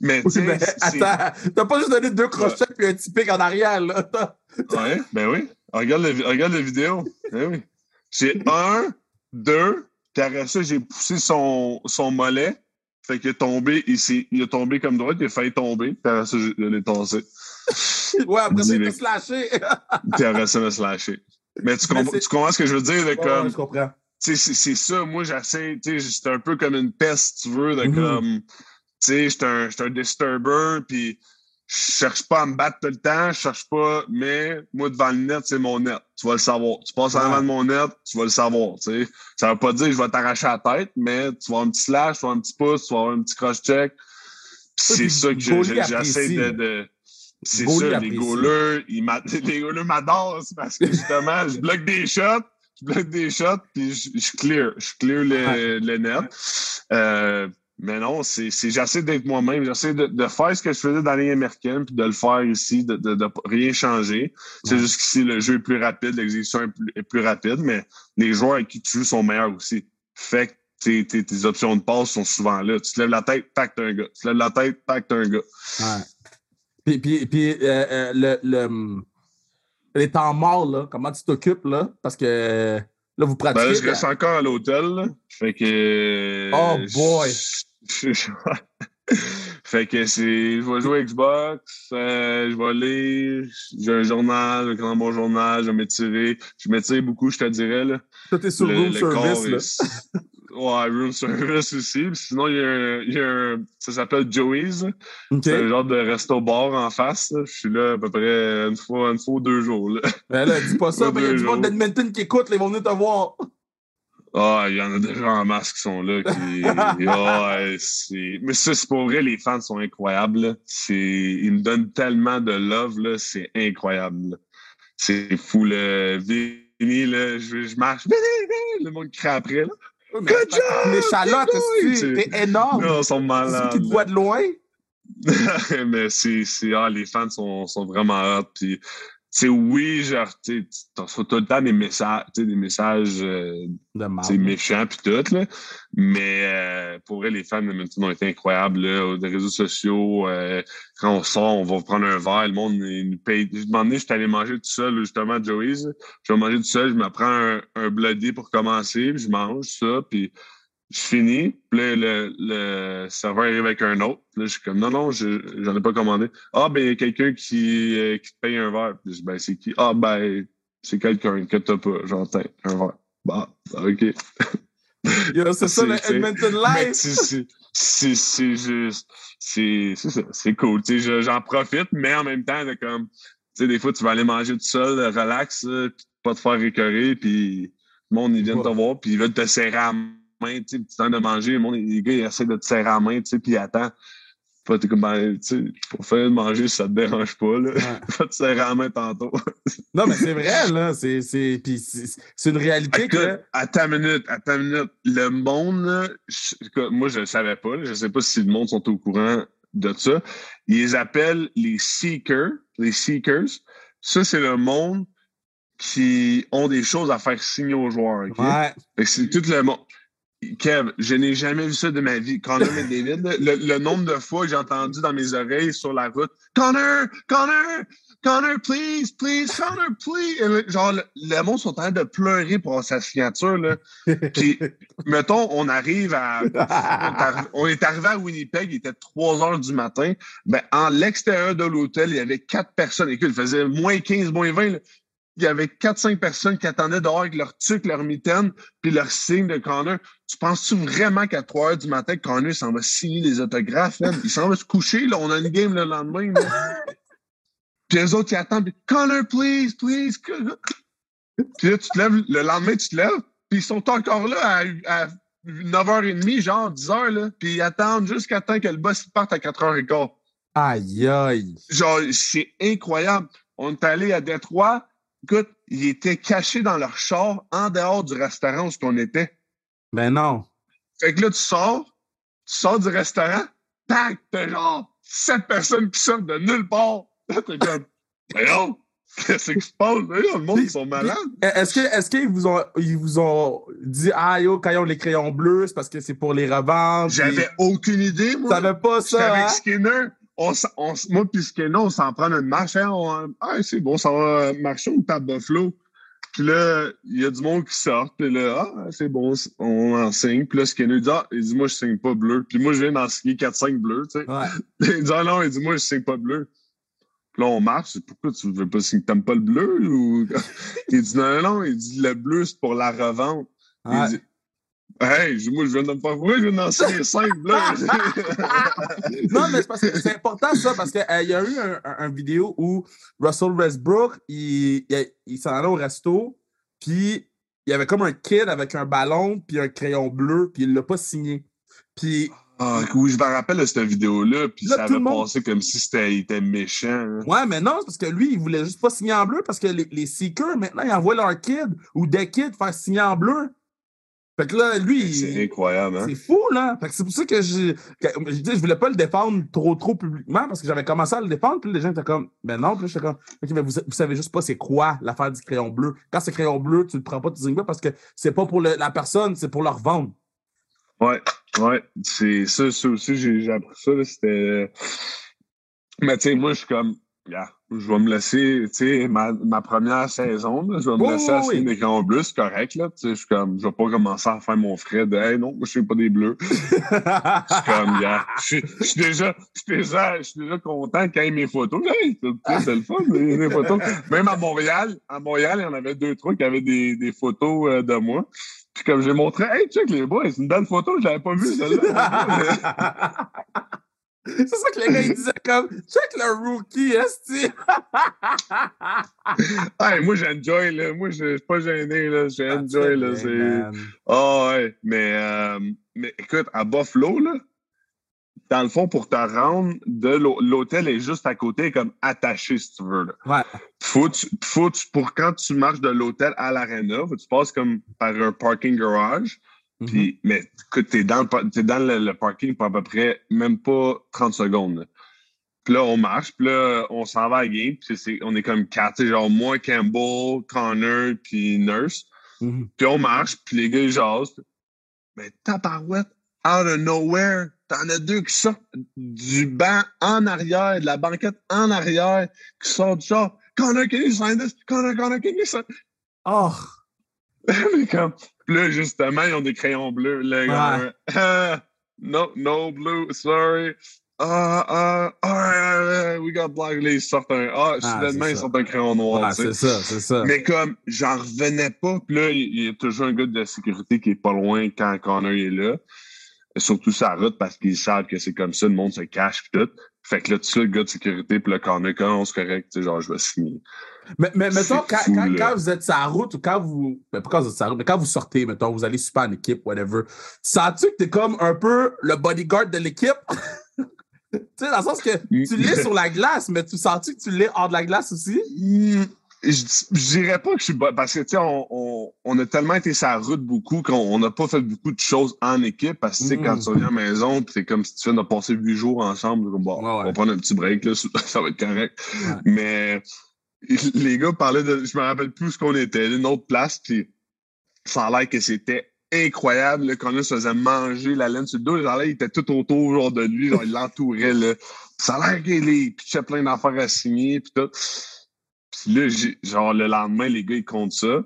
Mais, oui, mais attends, t'as pas juste donné deux crochets puis un petit pic en arrière, là. ouais, ben oui. Regarde, le, regarde la vidéo. Eh oui. C'est un, deux, puis après ça, j'ai poussé son, son mollet. Fait qu'il est tombé, est, il est tombé comme droit, il a failli tomber, puis après ça, je l'ai tassé. ouais, après ça, il m'a slashé. puis après ça, il m'a slashé. Mais tu, comprends, tu comprends ce que je veux dire? De comme, je comprends. C'est ça, moi, j'essaie, tu sais, c'est un peu comme une peste, tu veux, de mm-hmm. comme, tu sais, j'étais un, un disturber, puis je cherche pas à me battre tout le temps, je cherche pas, mais moi, devant le net, c'est mon net. Tu vas le savoir. Tu passes en avant de mon net, tu vas le savoir. sais. Ça veut pas dire que je vais t'arracher la tête, mais tu vas avoir un petit slash, tu vas avoir un petit pouce, tu vas avoir un petit cross-check. C'est ça que j'essaie de, de c'est ça, les goalers, ils les goalers m'adorent parce que justement, je bloque des shots, je bloque des shots, puis je, je clear, je clear le, le net. Euh, mais non, c'est j'essaie d'être moi-même. J'essaie de, de, faire ce que je faisais dans les américaines, puis de le faire ici, de, de, de rien changer. C'est juste qu'ici, le jeu est plus rapide, l'exécution est plus, est plus, rapide, mais les joueurs avec qui tu joues sont meilleurs aussi. Fait que tes, tes, tes options de passe sont souvent là. Tu te lèves la tête, tac, t'as un gars. Tu te lèves la tête, tac, t'as un gars. Ouais. Puis, puis, puis euh, euh, le, le, les temps morts, là, comment tu t'occupes, là? Parce que Là, vous pratiquez. Ben, je reste encore à l'hôtel. Fait que. Oh boy! fait que c'est. Je vais jouer à Xbox, euh, je vais lire, j'ai un journal, un grand bon journal, je vais m'étirer. Je m'étire beaucoup, je te dirais. Là. Toi, sur le, room service, là. Ouais, room service aussi. Sinon, il y a un, il y a un ça s'appelle Joey's. C'est un genre de resto-bar en face. Je suis là à peu près une fois, une fois ou deux jours. Là. Ben là, dis pas ça, mais il y a du monde d'Edmonton qui écoute, ils vont venir te voir. Ah, il y en a déjà en masse qui sont là. Qui... ah, Mais ça, c'est pour vrai, les fans sont incroyables. Ils me donnent tellement de love, là. c'est incroyable. C'est fou. Le Vini, là, je, je marche. Le monde crie après. Là. Good job! Les chalottes, c'est énorme? Non, ils sont malades. Qui te voient de loin? mais c'est, ah, les fans sont, sont vraiment hot. Puis c'est oui, genre, tu reçois tout le temps des messages, des messages euh, méchants puis tout, là. Mais euh, pour vrai, les fans de Milton ont été incroyables, là, des réseaux sociaux. Euh, quand on sort, on va prendre un verre, le monde nous paye. Je demandais, je suis allé manger tout seul, justement, Joey's. Je vais manger tout seul, je me prends un, un bloody pour commencer, puis je mange ça, puis je finis, puis là, le, le, serveur arrive avec un autre. Là, je suis comme, non, non, j'en ai pas commandé. Ah, ben, il y a quelqu'un qui, euh, qui te paye un verre. Puis je dis, ben, c'est qui? Ah, ben, c'est quelqu'un que t'as pas. J'entends, un verre. Bah, OK. c'est ça, le Edmonton Live! C'est juste, c'est cool. J'en profite, mais en même temps, de comme, tu sais, des fois, tu vas aller manger tout seul, relax, puis pas te faire récœurer, puis le monde, ils viennent te voir, puis ils veulent te serrer à main, tu sais, de manger, le monde, les gars, ils essaient de te serrer la main, tu sais, puis ils attendent. Pas comme, ben, pour faire de manger, ça te dérange pas, là. Pas te serrer la main tantôt. non, mais c'est vrai, là. C'est, c'est, puis c'est, une réalité Écoute, que. Attends une minute, attends une minute. Le monde, là, je- moi, je le savais pas. là. Je sais pas si le monde sont au courant de ça. Ils les appellent les seekers. Les seekers. Ça, c'est le monde qui ont des choses à faire signer aux joueurs. OK? Ouais. C'est tout le monde. Kev, je n'ai jamais vu ça de ma vie. Connor là, le, le nombre de fois que j'ai entendu dans mes oreilles sur la route Connor, Connor, Connor, please, please, Connor, please. Et le- Genre, le, le monde sont en train de pleurer pour sa signature. Là. Puis, mettons, on arrive à. on est arrivé à Winnipeg, il était 3 heures du matin. Ben, en l'extérieur de l'hôtel, il y avait quatre personnes. Écoute, il faisait moins 15, moins 20. là. Il y avait 4-5 personnes qui attendaient dehors avec leur tuc, leur mitaine, puis leur signe de Connor. Tu penses-tu vraiment qu'à 3 heures du matin, Connor s'en va signer des autographes? man? Il s'en va se coucher, là. On a une game le lendemain. Là. Puis les autres, ils attendent. Puis, Connor, please, please. Puis là, tu te lèves, le lendemain, tu te lèves, puis ils sont encore là à, à 9h30, genre 10h, là. Puis ils attendent jusqu'à temps que le boss parte à 4h15. Aïe, aïe. Genre, c'est incroyable. On est allé à Détroit. Écoute, ils étaient cachés dans leur char en dehors du restaurant où on était. Ben non. Fait que là, tu sors, tu sors du restaurant, tac, t'as genre sept personnes qui sortent de nulle part. Là, t'es comme, voyons, qu'est-ce qui se passe? Voyons, le monde, ils sont malades. Est-ce que est-ce qu'ils vous ont ils vous ont dit ah yo quand ils ont les crayons bleus c'est parce que c'est pour les revendre J'avais aucune idée, moi. savais pas J'étais ça avec hein? Skinner. On, on moi puis Skinner, on s'en prend une marche. Hein, on, ah, c'est bon, ça va marcher, on tape Buffalo. Puis là, il y a du monde qui sort. Puis là, ah, c'est bon, on en signe. Puis là, Skinner dit, ah, il dit, moi, je signe pas bleu. Puis moi, je viens d'en signer 4-5 bleus, tu sais. Ouais. Il dit, ah non, il dit, moi, je signe pas bleu. Puis là, on marche. Pourquoi tu veux pas signer? T'aimes pas le bleu? Ou... il dit, non, non, non. Il dit, le bleu, c'est pour la revente. Ouais. Il dit, hey, je- moi, je viens de me faire fourrer, je viens d'en signer 5 bleus. non, mais c'est important ça, parce qu'il y a eu un, un- un vidéo où Russell Westbrook, il, il, il s'en allait au resto, puis il y avait comme un kid avec un ballon, puis un crayon bleu, puis il l'a pas signé. Puis, Ah, oui, je me rappelle de cette vidéo-là, puis Là, ça avait monde- passé comme si c'était il était méchant. hein. ouais, mais non, c'est parce que lui, il voulait juste pas signer en bleu, parce que les, les Seekers, maintenant, ils envoient leur kid ou des kids faire signer en bleu. Fait que là, lui, il- C'est incroyable, hein? C'est fou, là. Fait que c'est pour ça que je, que, je, dis, je voulais pas le défendre trop, trop publiquement parce que j'avais commencé à le défendre. Puis les gens étaient comme, ben non. Puis j'étais comme, OK, mais vous, vous savez juste pas c'est quoi l'affaire du crayon bleu. Quand c'est crayon bleu, tu le prends pas, tu signes pas parce que c'est pas pour le- la personne, c'est pour leur vendre. Ouais, ouais. C'est ça, ça aussi, j'ai appris ça, c'était. Mais tu sais, moi, je suis comme, yeah, je vais me laisser, tu sais, ma, ma première saison, là, je vais me laisser oui, des crayons bleus, c'est correct, là. Tu sais, je suis comme, je vais pas commencer à faire mon frais de, hey, non, moi, je suis pas des bleus. Je suis comme, yeah, je suis- déjà, je suis déjà, je suis déjà content qu'il y ait mes photos. Hey, c'est le fun, les photos. Même à Montréal, à Montréal, il y en avait deux, trois qui avaient des, des photos euh, de moi. Puis comme j'ai montré, hey, check les boys, c'est une belle photo, je l'avais pas vue, celle-là. c'est ça que les gars, ils disaient comme, check le rookie, esti. hey, moi, j'enjoy, là. Moi, je suis pas gêné, là. J'enjoy, là. C'est. Man. Ah, ouais. Mais, euh, mais écoute, à Buffalo, là, dans le fond, pour te rendre de l'hôtel est juste à côté, comme attaché, si tu veux, là. Ouais. Faut, tu- faut, tu- pour quand tu marches de l'hôtel à que tu passes comme par un parking garage. Mhm. Puis, mais écoute, t'es dans, le, t'es dans le, le parking pour à peu près même pas 30 secondes. Puis là, on marche, puis là, on s'en va à la game, puis c'est, on est comme quatre, genre moi, Campbell, Connor, puis Nurse. Mhm. Puis on marche, puis les gars, ils jasent. Mais tabarouette, out of nowhere, t'en as deux qui sortent du banc en arrière, de la banquette en arrière, qui sortent du genre, Connor, can you sign this? Connor, Connor, can you sign Oh, mais comme, là, justement, ils ont des crayons bleus. Là, Ouais. comme, ah, no, no blue, sorry. Ah, ah, ah, we got black. Là, ils sortent un. Ah, soudainement, c'est ils sortent un crayon noir. c'est ça, c'est ça. Mais comme, j'en revenais pas. Puis là, il y a toujours un gars de sécurité qui est pas loin quand Connor est là. Surtout sa route parce qu'ils savent que c'est comme ça, le monde se cache pis tout. Fait que là, tu sais, le gars de sécurité, puis le quand on se correct, tu sais, genre, je vais signer. Mais, mais mettons, quand, fou, quand, quand vous êtes sur la route ou quand vous. Ben, pas quand vous êtes sur la route, mais quand vous sortez, mettons, vous allez super en équipe, whatever. Sens-tu que t'es comme un peu le bodyguard de l'équipe? Tu sais, dans le sens que tu l'es sur la glace, mais tu sens-tu que tu l'es hors de la glace aussi? Je, je dirais pas que je suis bon parce que tu sais, on, on, on a tellement été sur la route beaucoup qu'on n'a pas fait beaucoup de choses en équipe parce que tu sais, quand Mm. tu reviens à la maison, puis c'est comme si tu viens de passer huit jours ensemble, comme bon, Ouais, ouais. on va prendre un petit break, là, ça va être correct. Ouais. Mais les gars parlaient de. Je me rappelle plus ce qu'on était, une autre place, puis ça a l'air que c'était incroyable, là, qu'on se faisait manger la laine sur le dos. Là, il était tout autour genre, de lui, genre, il l'entourait. là. Ça a l'air qu'il pitchait plein d'affaires à signer, puis tout. Là, genre, le lendemain, les gars, ils comptent ça.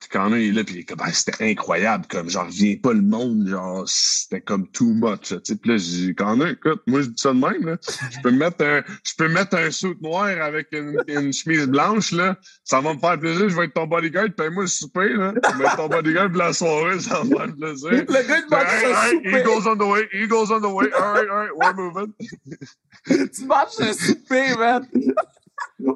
Puis quand il est là, puis Ah, c'était incroyable, comme, genre, reviens pas le monde, genre, c'était comme too much, là, tu sais. Puis là, j'ai quand même, écoute, moi, je dis ça de même, là. Je peux mettre un, je peux mettre un suit noir avec une, une chemise blanche, là. Ça va me faire plaisir, je vais être ton bodyguard, paye-moi le souper, là. Je vais être ton bodyguard pour la soirée, ça va me faire plaisir. Le gars, il mange Hey, hey, he goes on the way, he goes on the way. All right, all right, we're moving. Tu manges un souper, man.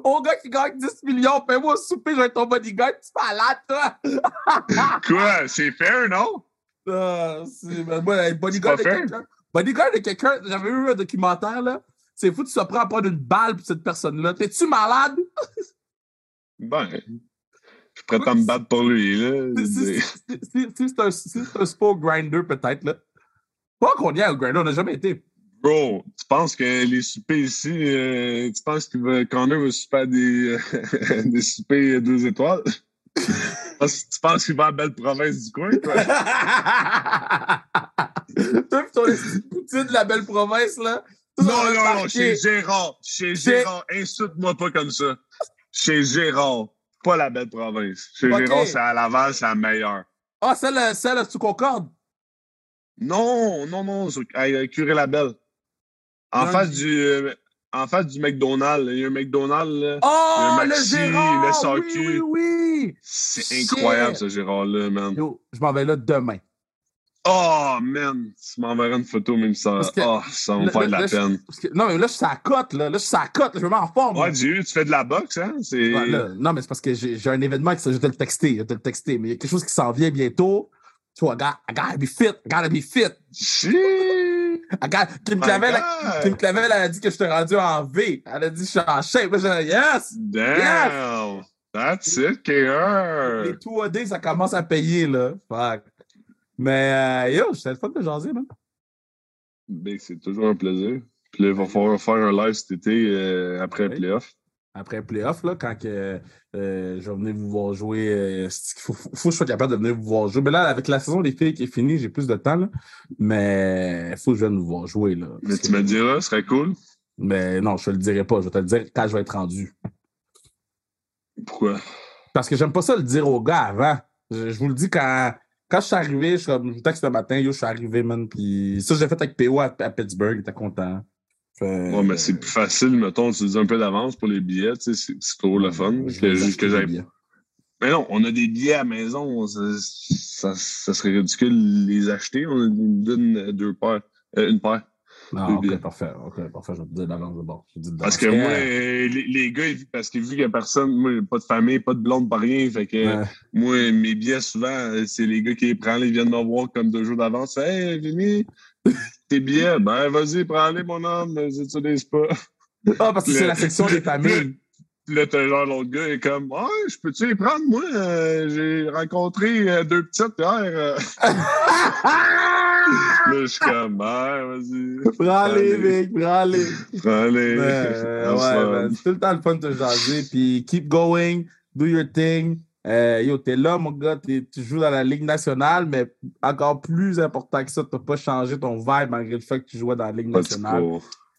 Au gars qui gagne 10 millions, paie-moi un souper, je vais être ton bodyguard. Tu es malade, toi. Quoi? C'est fair, non? Ah, c'est- un bodyguard de quelqu'un. Bodyguard de quelqu'un, j'avais vu un documentaire, là. C'est fou, tu te prends à prendre une balle pour cette personne-là. T'es-tu malade? Ben, je à me battre pour lui, là. Si- c'est un, un sport grinder, peut-être, là. Pas qu'on y est au grinder, on n'a jamais été. Bro, tu penses que les soupers ici, euh, tu penses que va, Connor va souper à des, euh, des soupers deux étoiles? Tu penses qu'il va à Belle Province du coin, toi? Toi, pis ton poutine de la belle province, là? Non, non, non, chez Gérard. Chez Gérard, insulte-moi pas comme ça. Chez Gérard, pas la Belle Province. Chez Ok. Gérard, c'est à Laval, c'est la meilleure. Ah, celle, celle sous Concorde. Non, non, non, sur- à à Curé-la-Belle. En face il- du... euh, en face du McDonald's. Il y a un McDonald's, là. Oh, Le le Maxi, Gérard! le SAQ. Oui, oui, oui! C'est incroyable, ce Gérard-là, man. Yo, je m'en vais là demain. Oh, man! Tu m'enverras une photo, même ça. Que- Oh, ça va me le- faire le- de la le- peine. Que- non, mais là, je suis à la cote, là. Là, je suis à la cote. là. Je me mets en forme. Ouais. Dieu, tu fais de la boxe, hein? C'est. Ouais, là, non, mais c'est parce que j'ai un événement qui je vais te le texter. Je vais te le texter. Mais il y a quelque chose qui s'en vient bientôt. Tu vois, I gotta be fit. I gotta be fit. Shit! Got- Kim Clavel. Kim Clavel, elle a dit que je t'ai rendu en V. Elle a dit que je suis en shape. Là, dit, yes! Damn! That's it, KR! Les 2 D, ça commence à payer, là. Fuck. Mais, euh, yo, c'était le fun de jaser, man. Ben, c'est toujours un plaisir. Puis là, il va falloir faire un live cet été euh, après le playoff. Après playoff, là, quand que, euh, je vais venir vous voir jouer. euh, il faut, faut, faut que je sois capable de venir vous voir jouer. Mais là, avec la saison des filles qui est finie, j'ai plus de temps. Là, mais il faut que je vienne vous voir jouer. Là, Mais tu que- me diras, ce serait cool. mais non, je te le dirai pas. Je vais te le dire quand je vais être rendu. Pourquoi? Parce que j'aime pas ça le dire aux gars avant. Je, je vous le dis quand, quand je suis arrivé, je suis comme, je vous texte le matin, yo, je suis arrivé, man. Puis ça, j'ai fait avec PO à, à Pittsburgh, il était content. Fait- Ouais, mais c'est plus facile, mettons, tu dis un peu d'avance pour les billets, tu sais, c'est toujours le fun. Que, juste que j'aille. Mais non, on a des billets à la maison. Ça, ça, ça serait ridicule de les acheter. On nous donne deux paires. euh, une paire. Ok, billets. parfait. Ok, parfait. Je vais te dire d'avance de bord. Parce que moi, Euh, les, les gars, parce que vu qu'il n'y a personne, moi, pas de famille, pas de blonde, pas rien. Fait que ouais. moi, mes billets, souvent, euh, c'est les gars qui les prennent. Ils viennent me voir comme deux jours d'avance. Hey, Vinny, tes billets, ben vas-y, prends-les, mon homme, mais tu utilises pas. Ah, parce que c'est la section des familles. Puis là, t'as genre l'autre gars, il est comme, ouais, je peux-tu les prendre, moi? Euh, J'ai rencontré euh, deux petites hier. euh. là, je suis comme, ouais, vas-y. Prends-les, mec, prends-les. Have ouais, man, c'est tout le temps le fun de te jaser. Puis keep going, do your thing. Euh, yo, t'es là, mon gars, t'es- tu joues dans la Ligue nationale, mais encore plus important que ça, t'as pas changé ton vibe malgré le fait que tu jouais dans la Ligue nationale.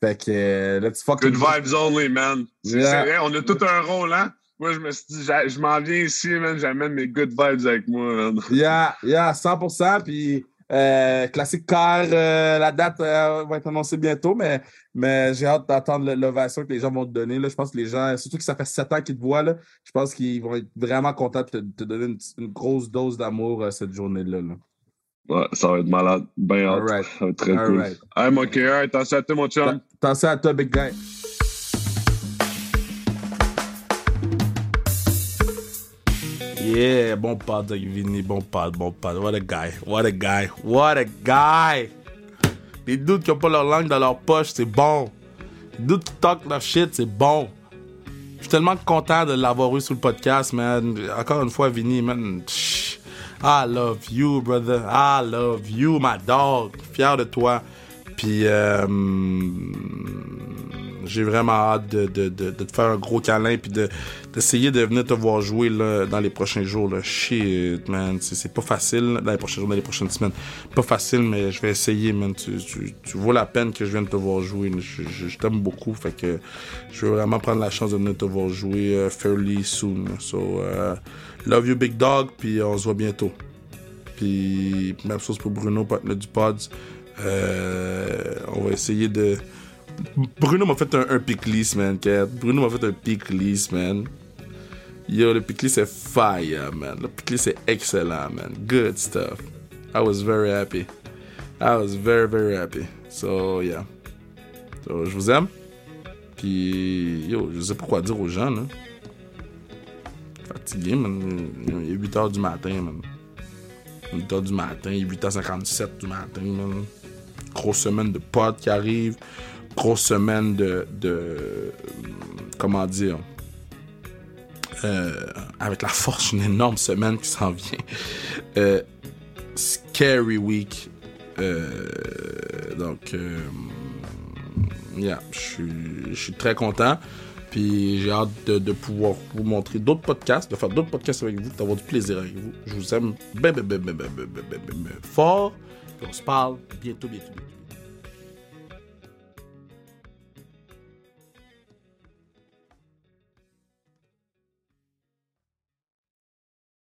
Fait que, euh, let's fuck Good vibes only, man. C'est Yeah. vrai, on a tout un rôle, hein? Moi, je me suis dit, je m'en viens ici, man, j'amène mes good vibes avec moi, man. Yeah, yeah, 100%. Puis, euh, classique car, euh, la date euh, va être annoncée bientôt, mais, mais j'ai hâte d'entendre le- l'ovation que les gens vont te donner. Là. Je pense que les gens, surtout que ça fait 7 ans qu'ils te voient, là, je pense qu'ils vont être vraiment contents de te, donner une, une grosse dose d'amour cette journée-là. là. Ouais, ça va être malade. Ben hâte. Ça va être très All cool. right. Hey, mon cœur, attention à toi, mon chum. Attention à toi, big guy. Yeah, bon pod, Vinny, bon pod, bon pod. What a guy, what a guy, what a guy. Les doutes qui ont pas leur langue dans leur poche, c'est bon. Les doutes qui talk leur shit, c'est bon. Je suis tellement content de l'avoir eu sur le podcast, man. Encore une fois, Vinny, man. I love you, brother. I love you, my dog. Fier de toi. Puis, euh, j'ai vraiment hâte de, de, de, de, te faire un gros câlin puis d'essayer de, venir te voir jouer là, dans les prochains jours. Là. Shit, man. C'est pas facile dans les prochains jours, dans les prochaines semaines. Pas facile, mais je vais essayer, man. Tu, tu, vaux la peine que je vienne te voir jouer. Je, t'aime beaucoup. Fait que je veux vraiment prendre la chance de venir te voir jouer uh, fairly soon. So, uh, love you, big dog. Puis on se voit bientôt. Puis même chose pour Bruno, partenaire du Pods. Euh, on va essayer de Bruno m'a fait un, un pick list, man, Kat. Bruno m'a fait un pick list, man. Yo, le pick list est fire, man. Le pick list est excellent, man. Good stuff. I was very happy. I was very, very happy. So, yeah. So, je vous aime. Puis, yo, je sais pas quoi dire aux gens, là. Fatigué, man. Il est 8h du matin, man. 8h du matin, il est 8h57 du matin, man. Grosse semaine de potes qui arrive grosse semaine de, de comment dire, euh, avec la force, une énorme semaine qui s'en vient. Euh, scary week. Euh, donc, yeah, je suis très content. Puis j'ai hâte de, pouvoir vous montrer d'autres podcasts, de faire d'autres podcasts avec vous, d'avoir du plaisir avec vous. Je vous aime fort. on se parle bientôt, bientôt.